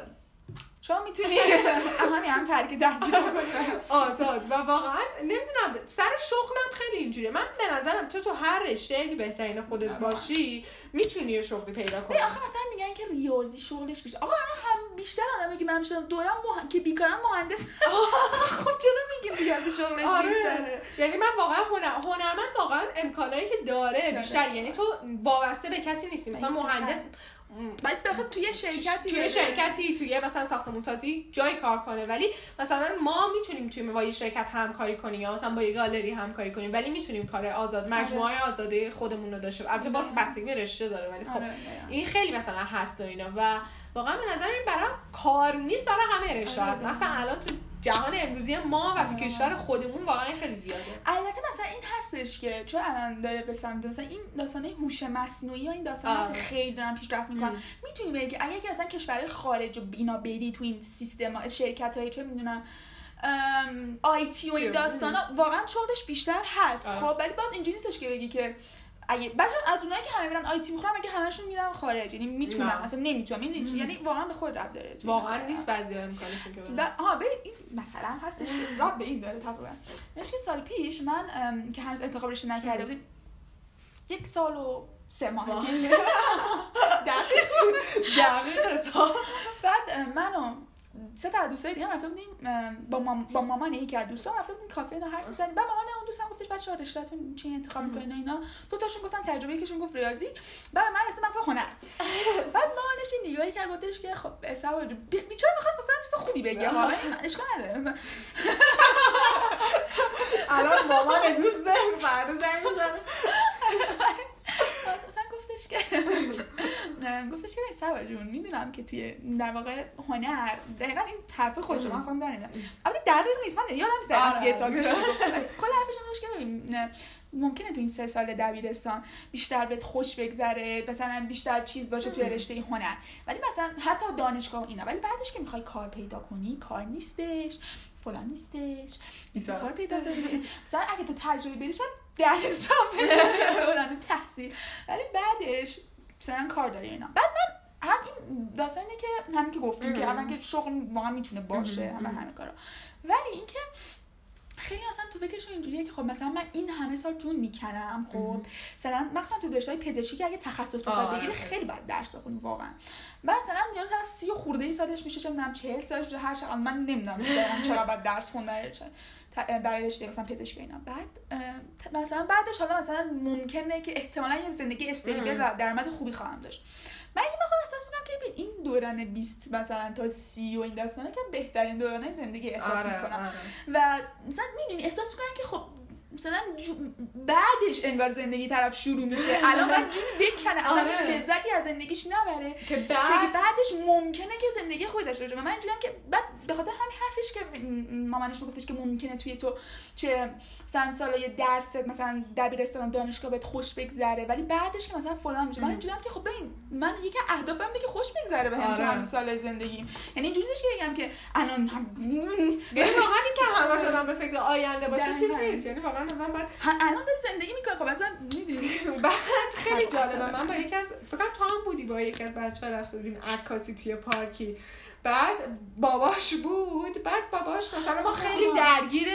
شما می‌تونی؟ <laughs> همین هم ترک تحصیل آزاد. و واقعا نمی‌دونم سر شغلم خیلی اینجوریه. من به نظرم تو تو هر رشته که بهترین خودت باشی می‌تونی یه شغلی پیدا کنی. آخه مثلا میگن که ریاضی شغلش بیشتر آقا هم بیشتر آدمایی که من می‌شناسم دورم مح... که بیکارن مهندس. <laughs> خب چرا میگیم ریاضی شغلش آره. بیشتره؟ یعنی من واقعا هنر هنرمند واقعا امکانایی که داره بیشتر. یعنی تو وابسته به کسی نیستی. مثلا مهندس باید بخاطر توی شرکتی توی. شرکتی توی مثلا ساختمون سازی جای کار کنه ولی مثلا ما می‌تونیم توی با یه شرکت همکاری کنیم یا مثلا با یه گالری همکاری کنیم ولی می‌تونیم کار آزاد مجموعه آزادی خودمون رو داشته باشیم. البته باز بستگی به رشته داره ولی خب آره، آره. این خیلی مثلا هست و اینا و واقعا به نظر این برای کار نیست برای همه رشته آره، هست آره. مثلا الان تو جهان امروزی ما و تو. کشور خودمون واقعا این خیلی زیاده البته مثلا این هستش که چون الان داره به سمت مثلا این داستانه هوش مصنوعی و این داستان. خیلی دارن پیشرفت می‌کنن می‌تونی بگی که اگه مثلا کشورهای خارج و اینا بری تو این سیستم شرکت های چه می‌دونم آیتی و این که- داستان واقعا شغلش بیشتر هست. خب ولی باز اینجوری نیستش که بگی که اگه بچه از اونایی که همه میرن آیتی می‌خورن اگه همشون میرن خارج؟ یعنی می‌تونن. نه. اصلا نمی‌تونن. یعنی یعنی واقعا به خود رب داره. واقعا. نیست بعضی امکانشون که به این مثلا هستش که راب به این داره تقریبا. میشه که سال پیش من که هنوز انتخاب رشته نکرده بودیم یک سال و سه ماه. پیش. <laughs> دقیق. دقیق حساب. بعد ام، من و سه تا دوستای دیگه هم رفته بودیم با, مام با مامان یکی از دوستان رفته بودیم کافه اینا حرف می‌زدیم بعد مامان اون دوستم گفتش بچه‌ها رشتهتون چی انتخاب می‌کنین اینا؟ دو تاشون گفتن تجربه یکیشون گفت ریاضی. بعد من رسیدم من گفت هنر. <laughs> بعد مامانش این نگاهی که گفتش که خب بی- بیچاره می‌خواست مثلا چیز خوبی بگه. من اشکال نداره. <laughs> الان مامان دوست فردا زنگ می‌زنه. گفتش که گفتش که سوال جون می‌دونم که توی در واقع هنر دقیقا این حرف خودش من در نمیارم البته دقیق نیست من یادم نیست از آره، یه سال آره. کل حرفش این که ممکنه تو این سه سال دبیرستان بیشتر بهت خوش بگذره مثلا بیشتر چیز باشه توی رشته هنر. ولی مثلا حتی دانشگاه و اینا. ولی بعدش که می‌خوای کار پیدا کنی کار نیستش فلان نیستش ایسا کار پیدا کنی. مثلا اگه تو تجربه بری شاید <laughs> بشه. توی دوران تحصیل. ولی بعدش مثلا کار داری اینا. بعد من هم این داستان اینه که همین که گفتیم که. اول که شغل واقعا می‌تونه باشه. همه همه کارا. ولی اینکه خیلی اصلا تو فکرشون اینجوریه که خب مثلا من این همه سال جون می‌کنم خب؟ مثلا مخصوصا تو رشته پزشکی که اگه تخصص بخواد آره. بگیری خیلی باید درس بخونی واقعا. بعد مثلا یارو طرف سی و خورده ای سالش میشه چه می‌دونم 40 سالش میشه هر چقدر من نمی‌دونم چقدر باید درس خوندن برای رشته مثلا پزشکی اینا. بعد مثلا بعدش حالا مثلا ممکنه که احتمالا یه زندگی استیبل و درآمد خوبی خواهم داشت. من موقع احساس می‌کنم که این دوران 20 مثلا تا 30 و این داستانه که بهترین دورانه زندگی احساس آره می‌کنم. آره. و مثلا می‌دونی احساس می‌کنم که خب مثلا جو- بعدش انگار زندگی طرف شروع میشه الان باید جونی بکنه اصلا آره. هیچ لذتی از زندگیش نبره که که بعد بعدش ممکنه که زندگی خودی داشته باشه و من اینجوریم که بعد به خاطر همین حرفش که مامانش میگفتش که ممکنه توی تو توی مثلا سالای درست مثلا دبیرستان دانشگاه بهت خوش بگذره ولی بعدش که مثلا فلان میشه من ام. اینجوریم که خب ببین من یکی اهدافم اینه که خوش بگذره بهم تو آره. همین سالای زندگی یعنی اینجوری که بگم که الان هم یعنی واقعا که همش آدم به فکر آینده باشه چیز. نیست یعنی واقعا آدم باید ه- الان داری زندگی می‌کنه خب اصلا می‌دونی. <laughs> بعد خیلی جالبه. من با یکی از فکر کنم تو هم بودی با یکی از بچه ها رفته بودیم عکاسی توی پارکی. بعد باباش بود بعد باباش مثلا ما خیلی درگیر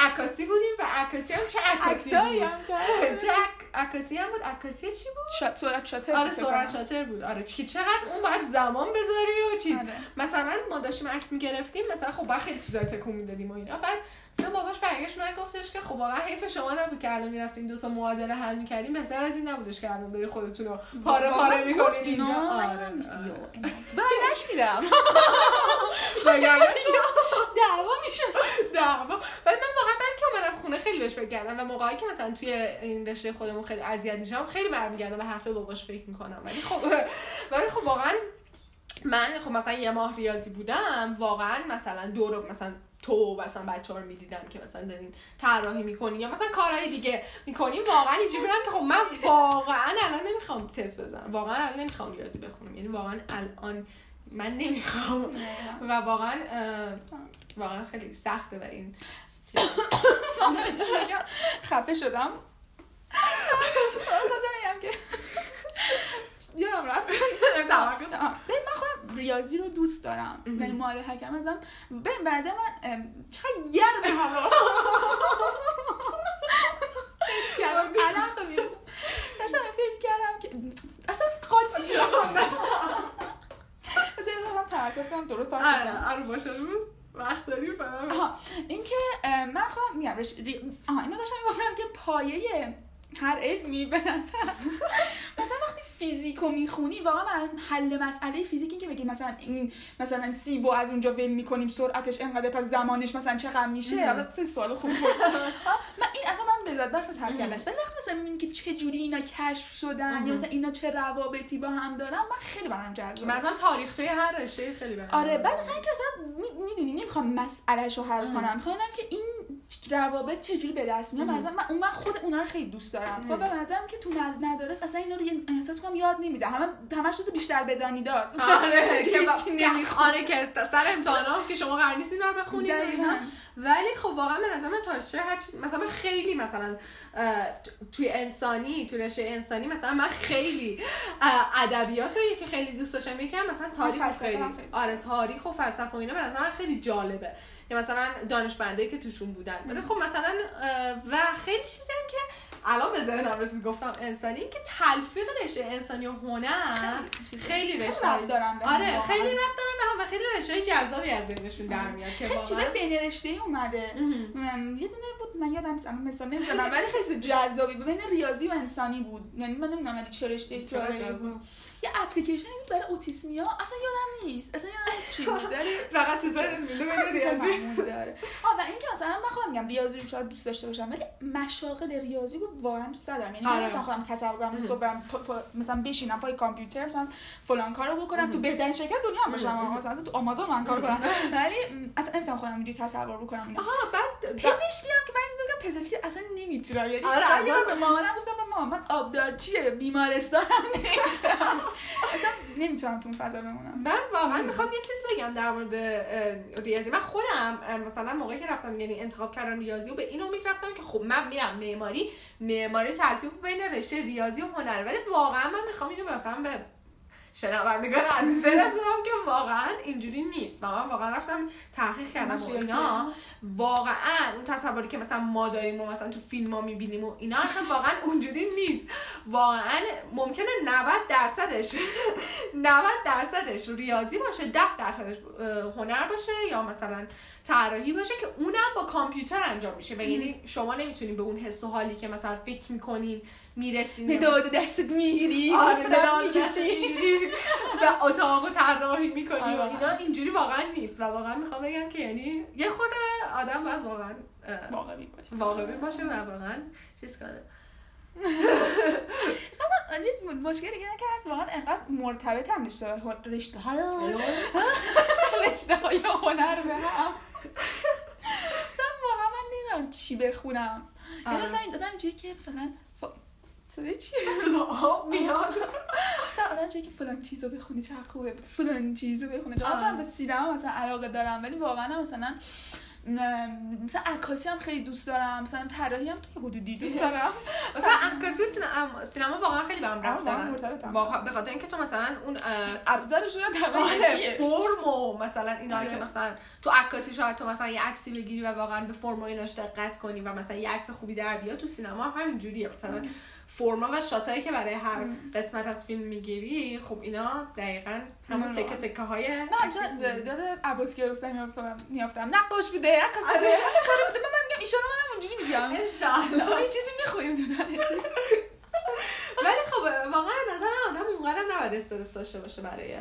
عکاسی بودیم و عکاسی هم چه عکاسی بود. چه عک- عکاسی هم بود عکاسی چی بود سرعت شاتر آره سرعت. شاتر بود آره که چقدر اون باید زمان بذاری و چیز آره. مثلا ما داشتیم عکس می‌گرفتیم مثلا خب باید خیلی چیزا تکون می‌دادیم و اینا بعد مثلا باباش برگشت من گفتش که خب واقعا حیف شما نبود که الان می‌رفتین دو تا معادله حل می‌کردیم بهتر از این نبودش که الان داری خودتون رو پاره پاره می‌کنین اینجا آره. آره. یو، اینا. <laughs> دعوا میشه. دعوا. ولی من واقعا بعد که اومدم خونه خیلی بهش فکر کردم و موقعی که مثلا توی این رشته خودمون خیلی اذیت میشم خیلی برمیگردم و حرف باباش فکر می‌کنم. ولی خب ولی خب واقعا من خب مثلا یه ماه ریاضی بودم واقعا مثلا دور مثلا تو مثلا بچه ها رو می‌دیدم که مثلا دارین طراحی می‌کنین یا مثلا کارهای دیگه می‌کنیم واقعا اینجوری بودم که خب من واقعا الان نمی‌خوام تست بزنم. واقعا الان نمی‌خوام ریاضی بخونم. یعنی واقعا الان من نمی‌خوام. و واقعا واقعا خیلی سخته و این <laughs> خفه شدم. بگم که <laughs> یادم رفت. <laughs> من خودم ریاضی رو دوست دارم. یعنی حل کردن ازم ببین به نظر من چقدر گرم هوا. داشتم فکر کردم که اصلا قاطی شدم. <laughs> اصلا دارم تمرکز کنم درست بزنم. آره آره باشه وقت داری آها این که من خواهم میگم رش... ری... آها اینو داشتم می‌گفتم که پایه هر علمی به نظر <laughs> مثلا وقتی فیزیکو می‌خونی واقعا حل مسئله فیزیک این که بگی مثلا این مثلا سیبو از اونجا ول می‌کنیم سرعتش انقدر پس زمانش مثلا چقدر میشه. حالا سوال خوب بود من این اصلا من لذت بخش از مهم. کردنش ولی وقتی مثلا می‌بینی که چه جوری اینا کشف شدن. یا مثلا اینا چه روابطی با هم دارن من خیلی برام جذابه مثلا تاریخچه هر رشته خیلی برام آره بعد مثلا اینکه مثلا می‌دونی نمی‌خوام مسئلهش رو حل. کنم می‌خوام ببینم که این روابط چجوری به دست میاد. مثلا من اون خود اونا رو خیلی دوست دارم خب. به نظرم که تو مد- مدارس اصلا اینا رو احساس کنم یاد نمیده. همه همش چیز بیشتر بدانید است آره <laughs> که. آره که سر امتحانات که شما قرار نیست اینا رو بخونید. ولی خب واقعا به نظر من تا رشته هر چیز مثلا من خیلی مثلا توی انسانی توی رشته انسانی مثلا من خیلی ادبیات رو یکی خیلی دوست داشتم. یکم مثلا تاریخ خیلی هم. آره تاریخ و فلسفه و اینا به نظر من خیلی جالبه. یا مثلا دانشمندایی که توشون بودن. ولی خب مثلا و خیلی چیزی هم که الان به ذهنم رسید گفتم انسانی که تلفیق رشته انسانی و هنر خیلی. خیلی خیلی رشته. ربط دارن به هم آره. خیلی ربط داره به هم و خیلی رشته جذابی از بینشون در میاد که خیلی چیزای بین رشته ای اومده. من- یه دونه بود من یادم نیست مثال نمی‌زنم ولی خیلی جذابی بود. بین ریاضی و انسانی بود. یعنی من نمی‌دونم چه رشته؟ بود. یه اپلیکیشن بود برای اوتیسمیا. اصلا یادم نیست. اصلا یادم نیست چی بود. ولی فقط میله بین خیلی ریاضی داره. آه و اینکه مثلا من خودم میگم ریاضی رو شاید دوست داشته باشم ولی مشاغل ریاضی رو واقعا دوست دارم یعنی آره. من خودم تصور کنم. صبح پا- مثلا بشینم پای کامپیوتر مثلا فلان کارو بکنم تو بهترین شرکت دنیا هم باشم. مثلا تو آمازون من کار کنم. ولی اصلا نمی‌تونم خودم اینجوری تصور بکنم اینا. آها بعد پزشکی هم که من دیدم پزشکی اصلا نمی‌تونم. یعنی آره، اصلا. به مامانم گفتم مامان من آبدارچیه بیمارستان نمی‌تونم <laughs> اصلا نمی‌تونم تو اون فضا بمونم. من واقعا می‌خوام یه چیز بگم در مورد ریاضی. من خودم مثلا موقعی که رفتم یعنی انتخاب کردم ریاضی و به این امید رفتم که خب من میرم معماری. معماری تلفیق بین رشته ریاضی و هنر. ولی واقعا من می‌خوام اینو مثلا به شنوندگان عزیز برسونم که واقعا اینجوری نیست. و من واقعا رفتم تحقیق کردم و اینا. واقعا اون تصوری که مثلا ما داریم و مثلا تو فیلم ها می‌بینیم و اینا اصلا واقعا اونجوری نیست. واقعا ممکنه 90 درصدش 90 درصدش ریاضی باشه 10 درصدش هنر باشه یا مثلا طراحی باشه که اونم با کامپیوتر انجام میشه. و یعنی شما نمی‌تونین به اون حس و حالی که مثلا فکر می‌کنین می‌رسین به داد دستت می‌گیری آره فلان بدان می‌کشی. دست می‌گیری. مثلا اتاق و طراحی می‌کنی و آره. اینا اینجوری واقعا نیست و واقعا می‌خوام بگم که یعنی یه خورده آدم باید واقعا واقعی باشه واقعی باشه و واقعا چیز کنه <laughs> خب نیست مشکل دیگه اینه که هست واقعا انقدر مرتبط هم رشته رشته های <laughs> رشته های هنر به هم مثلا واقعا من نمی‌دونم چی بخونم یعنی آره. مثلا این دادم اینجوری که مثلا. صدای چیه آب میاد. مثلا آدم جایی که فلان چیزو بخونی چه خوبه. فلان چیزو بخونی. آره. مثلا به سینما مثلا علاقه دارم ولی واقعا مثلا مثلا عکاسی هم خیلی دوست دارم. مثلا طراحی هم خیلی حدودی دوست دارم. مثلا عکاسی سینما سینما واقعا خیلی برام آره، ربط واقعا دارن. واقعا به خاطر اینکه تو مثلا اون ابزارش رو آره فرم و مثلا اینا آره. که مثلا تو عکاسی شاید تو مثلا یه عکسی بگیری و واقعا به فرم و ایناش دقت کنی و مثلا یه عکس خوبی در بیاد تو سینما هم همین جوریه مثلا فرما و شاتایی که برای هر قسمت از فیلم می‌گیری خب اینا دقیقا همون آره. تکه تکه های من همیشه یاد عباس کیارستمی میافتم. میافتم نقاش بوده عکس بوده همه کاری بوده من میگم ایشالا منم اونجوری میشم. انشالله یه چیزی میخواییم <laughs> ولی خب واقعا نظر من آدم اونقدر نباید استرس داشته باشه برای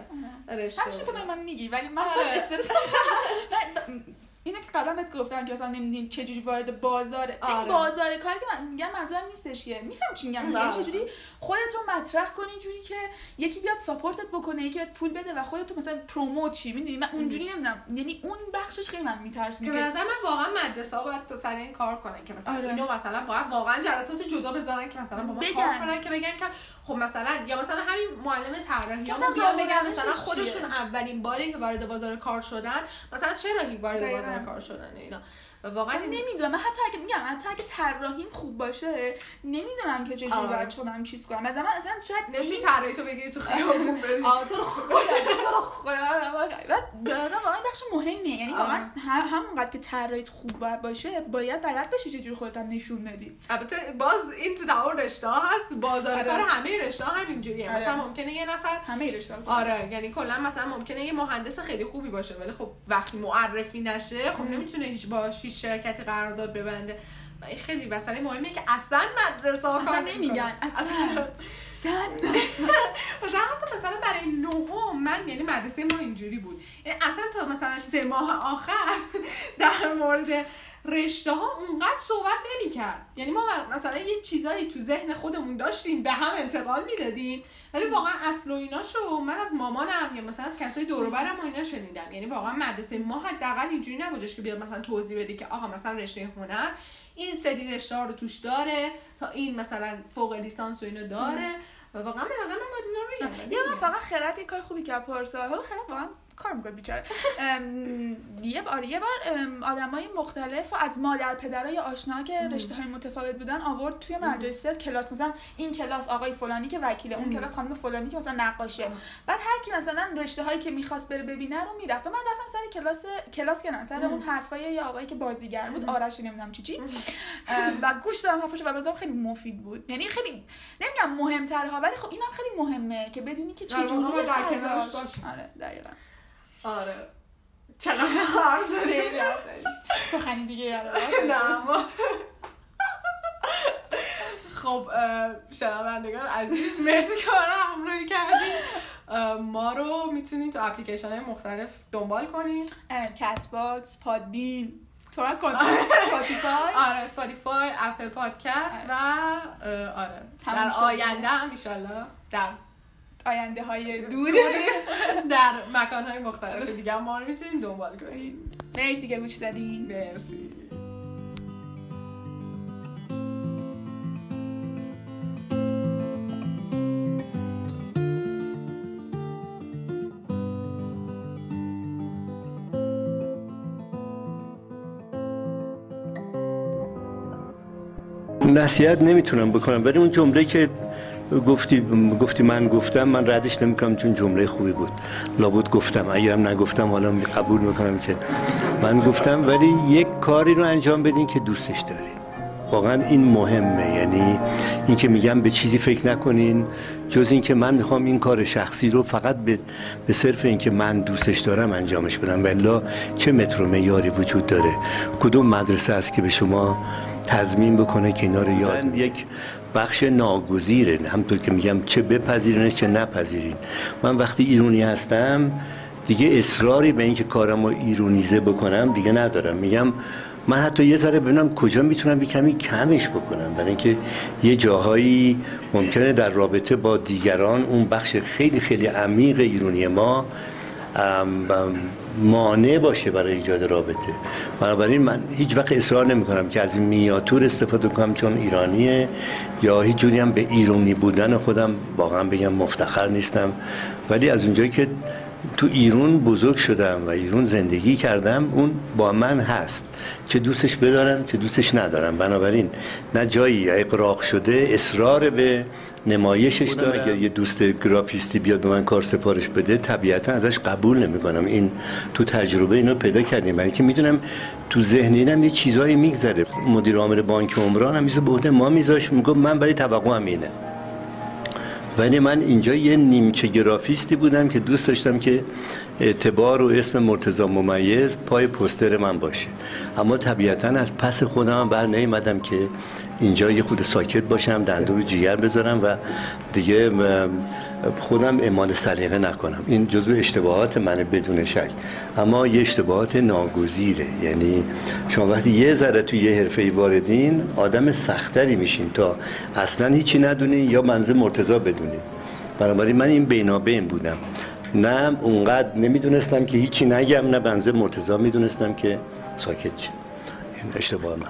رشته همیشه تو من میگی ولی من آره. استرس <laughs> اینه که قبلا بهت گفتم که اصلا نمی‌دونی چجوری وارد بازار این آره. بازار کاری که من میگم منظورم نیستش که میفهم چی میگم. یعنی چجوری خودت رو مطرح کنی جوری که یکی بیاد ساپورتت بکنه یکی بیاد پول بده و خودت رو مثلا پروموت چی می‌دونی من اونجوری نمی‌دونم یعنی اون بخشش خیلی من میترسونه که نظر من واقعا مدرسه ها باید سر این کار کنن که مثلا آره. اینو مثلا باید واقعا جلسات جدا بذارن که مثلا با ما بگن. کار کنن که بگن که خب مثلا یا مثلا همین معلم طراحی ها مثلا بگن مثلا؟ خودشون اولین باری که وارد بازار کار شدن مثلا چه راهی وارد. بازار کار شدن اینا و واقعا نمی‌دونم. من حتی اگه میگم حتی اگه طراحیم خوب باشه نمی‌دونم که چجوری آره. باید خودم چیز کنم. مثلا من اصلا نمی‌تونی این طراحی تو بگیری تو خیابون بری. آه تو رو خدا تو رو خدا. واقعا بخش مهمه یعنی واقعا هم همونقدر که طراحیت خوب باید باشه باید بلد باشی چجوری خودت هم نشون بدی. البته باز این تو تمام رشته هست. بازار آره. کار همه رشته ها همینجوریه. آره. مثلا ممکنه یه نفر همه رشته آره. یعنی کلا مثلا ممکنه یه مهندس خیلی خوبی باشه ولی خب وقتی معرفی نشه خب نمی‌تونه هیچ باش هیچ شرکتی قرارداد ببنده. و این خیلی مسئله مهمه که اصلا مدرسه ها اصلا نمیگن. اصلا. سن. <laughs> مثلا حتی مثلا برای نهم من یعنی مدرسه ما اینجوری بود. یعنی اصلا تا مثلا سه ماه آخر در مورد رشته ها اونقدر صحبت نمی‌کرد. یعنی ما مثلا یه چیزایی تو ذهن خودمون داشتیم به هم انتقال می‌دادیم. ولی واقعا اصل و ایناشو من از مامانم یا مثلا از کسای دور و اینا شنیدم. یعنی واقعا مدرسه ما حداقل اینجوری نبودش که بیاد مثلا توضیح بده که آقا مثلا رشته هنر این سری رشته ها رو توش داره تا این مثلا فوق لیسانس و اینو داره. و واقعا به نظر من باید اینا رو یا من فقط خیرت یه کار خوبی کرد پارسال. حالا خیرت واقعا کار می‌کنه بیچاره. یه بار یه بار آدمای مختلف و از مادر پدرای آشنا که رشته های متفاوت بودن آورد توی مدرسه کلاس مثلا این کلاس آقای فلانی که وکیله اون کلاس خانم فلانی که مثلا نقاشه بعد هر کی مثلا رشته هایی که می‌خواست بره ببینه رو می‌رفت. من رفتم سر کلاس کلاس که سر اون حرفای یه آقایی که بازیگر بود آرش نمی‌دونم چی چی. و گوش دادم حرفش و بازم خیلی مفید بود. یعنی خیلی نمیگم مهمترها ولی خب اینم خیلی مهمه که بدونی که چه جوری در کنارش آره دقیقاً. آره. چقدر حرف زدی سخنی دیگه <laughs> نه خب شنوندگان عزیز مرسی که ما همراهی کردیم ما رو می‌تونید تو اپلیکیشن های مختلف دنبال کنید کس باکس پادبین تو کن سپاتیفای آره سپاتیفای اپل پادکست و آره. در آینده هم ایشالله در. آینده های <laughs> دور در مکان های مختلف دیگه ما رو می‌تونید دنبال کنید مرسی که گوش دادین. مرسی. نصیحت نمی‌تونم بکنم ولی اون جمله که گفتی گفتی من گفتم من ردش نمی‌کنم چون جمله خوبی بود. لابد گفتم. اگرم نگفتم حالا قبول می‌کنم که من گفتم ولی یک کاری رو انجام بدین که دوستش دارین. واقعا این مهمه. یعنی اینکه میگم به چیزی فکر نکنین جز اینکه من می‌خوام این کار شخصی رو فقط به, به صرف اینکه من دوستش دارم انجامش بدم. ولی چه متر و معیاری وجود داره؟ کدوم مدرسه است که به شما تضمین بکنه که اینا رو یاد یک بخش ناگزیره همطور که میگم چه بپذیرینش چه نپذیرین. من وقتی ایرونی هستم دیگه اصراری به اینکه کارم رو ایرونیزه بکنم دیگه ندارم. میگم من حتی یه ذره ببینم کجا می‌تونم یه کمی کمش بکنم. برای اینکه یه جاهایی ممکنه در رابطه با دیگران اون بخش خیلی خیلی عمیق ایرونی ما مانع باشه برای ایجاد رابطه. بنابراین من هیچ وقت اصرار نمی کنم که از این میاتور استفاده کنم چون ایرانیه یا هیچ جوری هم به ایرانی بودن خودم واقعا بگم مفتخر نیستم. ولی از اونجایی که تو ایران بزرگ شدم و ایران زندگی کردم اون با من هست. چه دوستش بدارم چه دوستش ندارم. بنابراین نه جایی اقراق شده اصرار به نمایشش دارم اگر یه دوست گرافیستی بیاد به من کار سفارش بده طبیعتا ازش قبول نمی کنم این تو تجربه اینو پیدا کردیم. برای که می‌دونم تو ذهنینم یه چیزایی میگذره. مدیر عامل بانک عمران هم میزه به ما میذاش. می‌گفت من برای توقع هم اینه. ولی من اینجا یه نیمچه گرافیستی بودم که دوست داشتم که اعتبار و اسم مرتضا ممیز پای پستر من باشه. اما طبیعتا از پس خودم بر نیمدم که اینجا یه خود ساکت باشم دندون جیگر بذارم و دیگه خودم اعمال سلیقه نکنم. این جزو اشتباهات منه بدون شک. اما یه اشتباهات ناگزیره. یعنی شما وقتی یه ذره توی یه حرفه واردین آدم سختری میشین تا اصلا هیچی ندونین یا منزه مرتضا بدونین بنابراین من این بینابین بودم. نه اونقدر نمی‌دونستم که هیچی نگم نه بنزه مرتضا می‌دونستم که ساکت چی این اشتباه من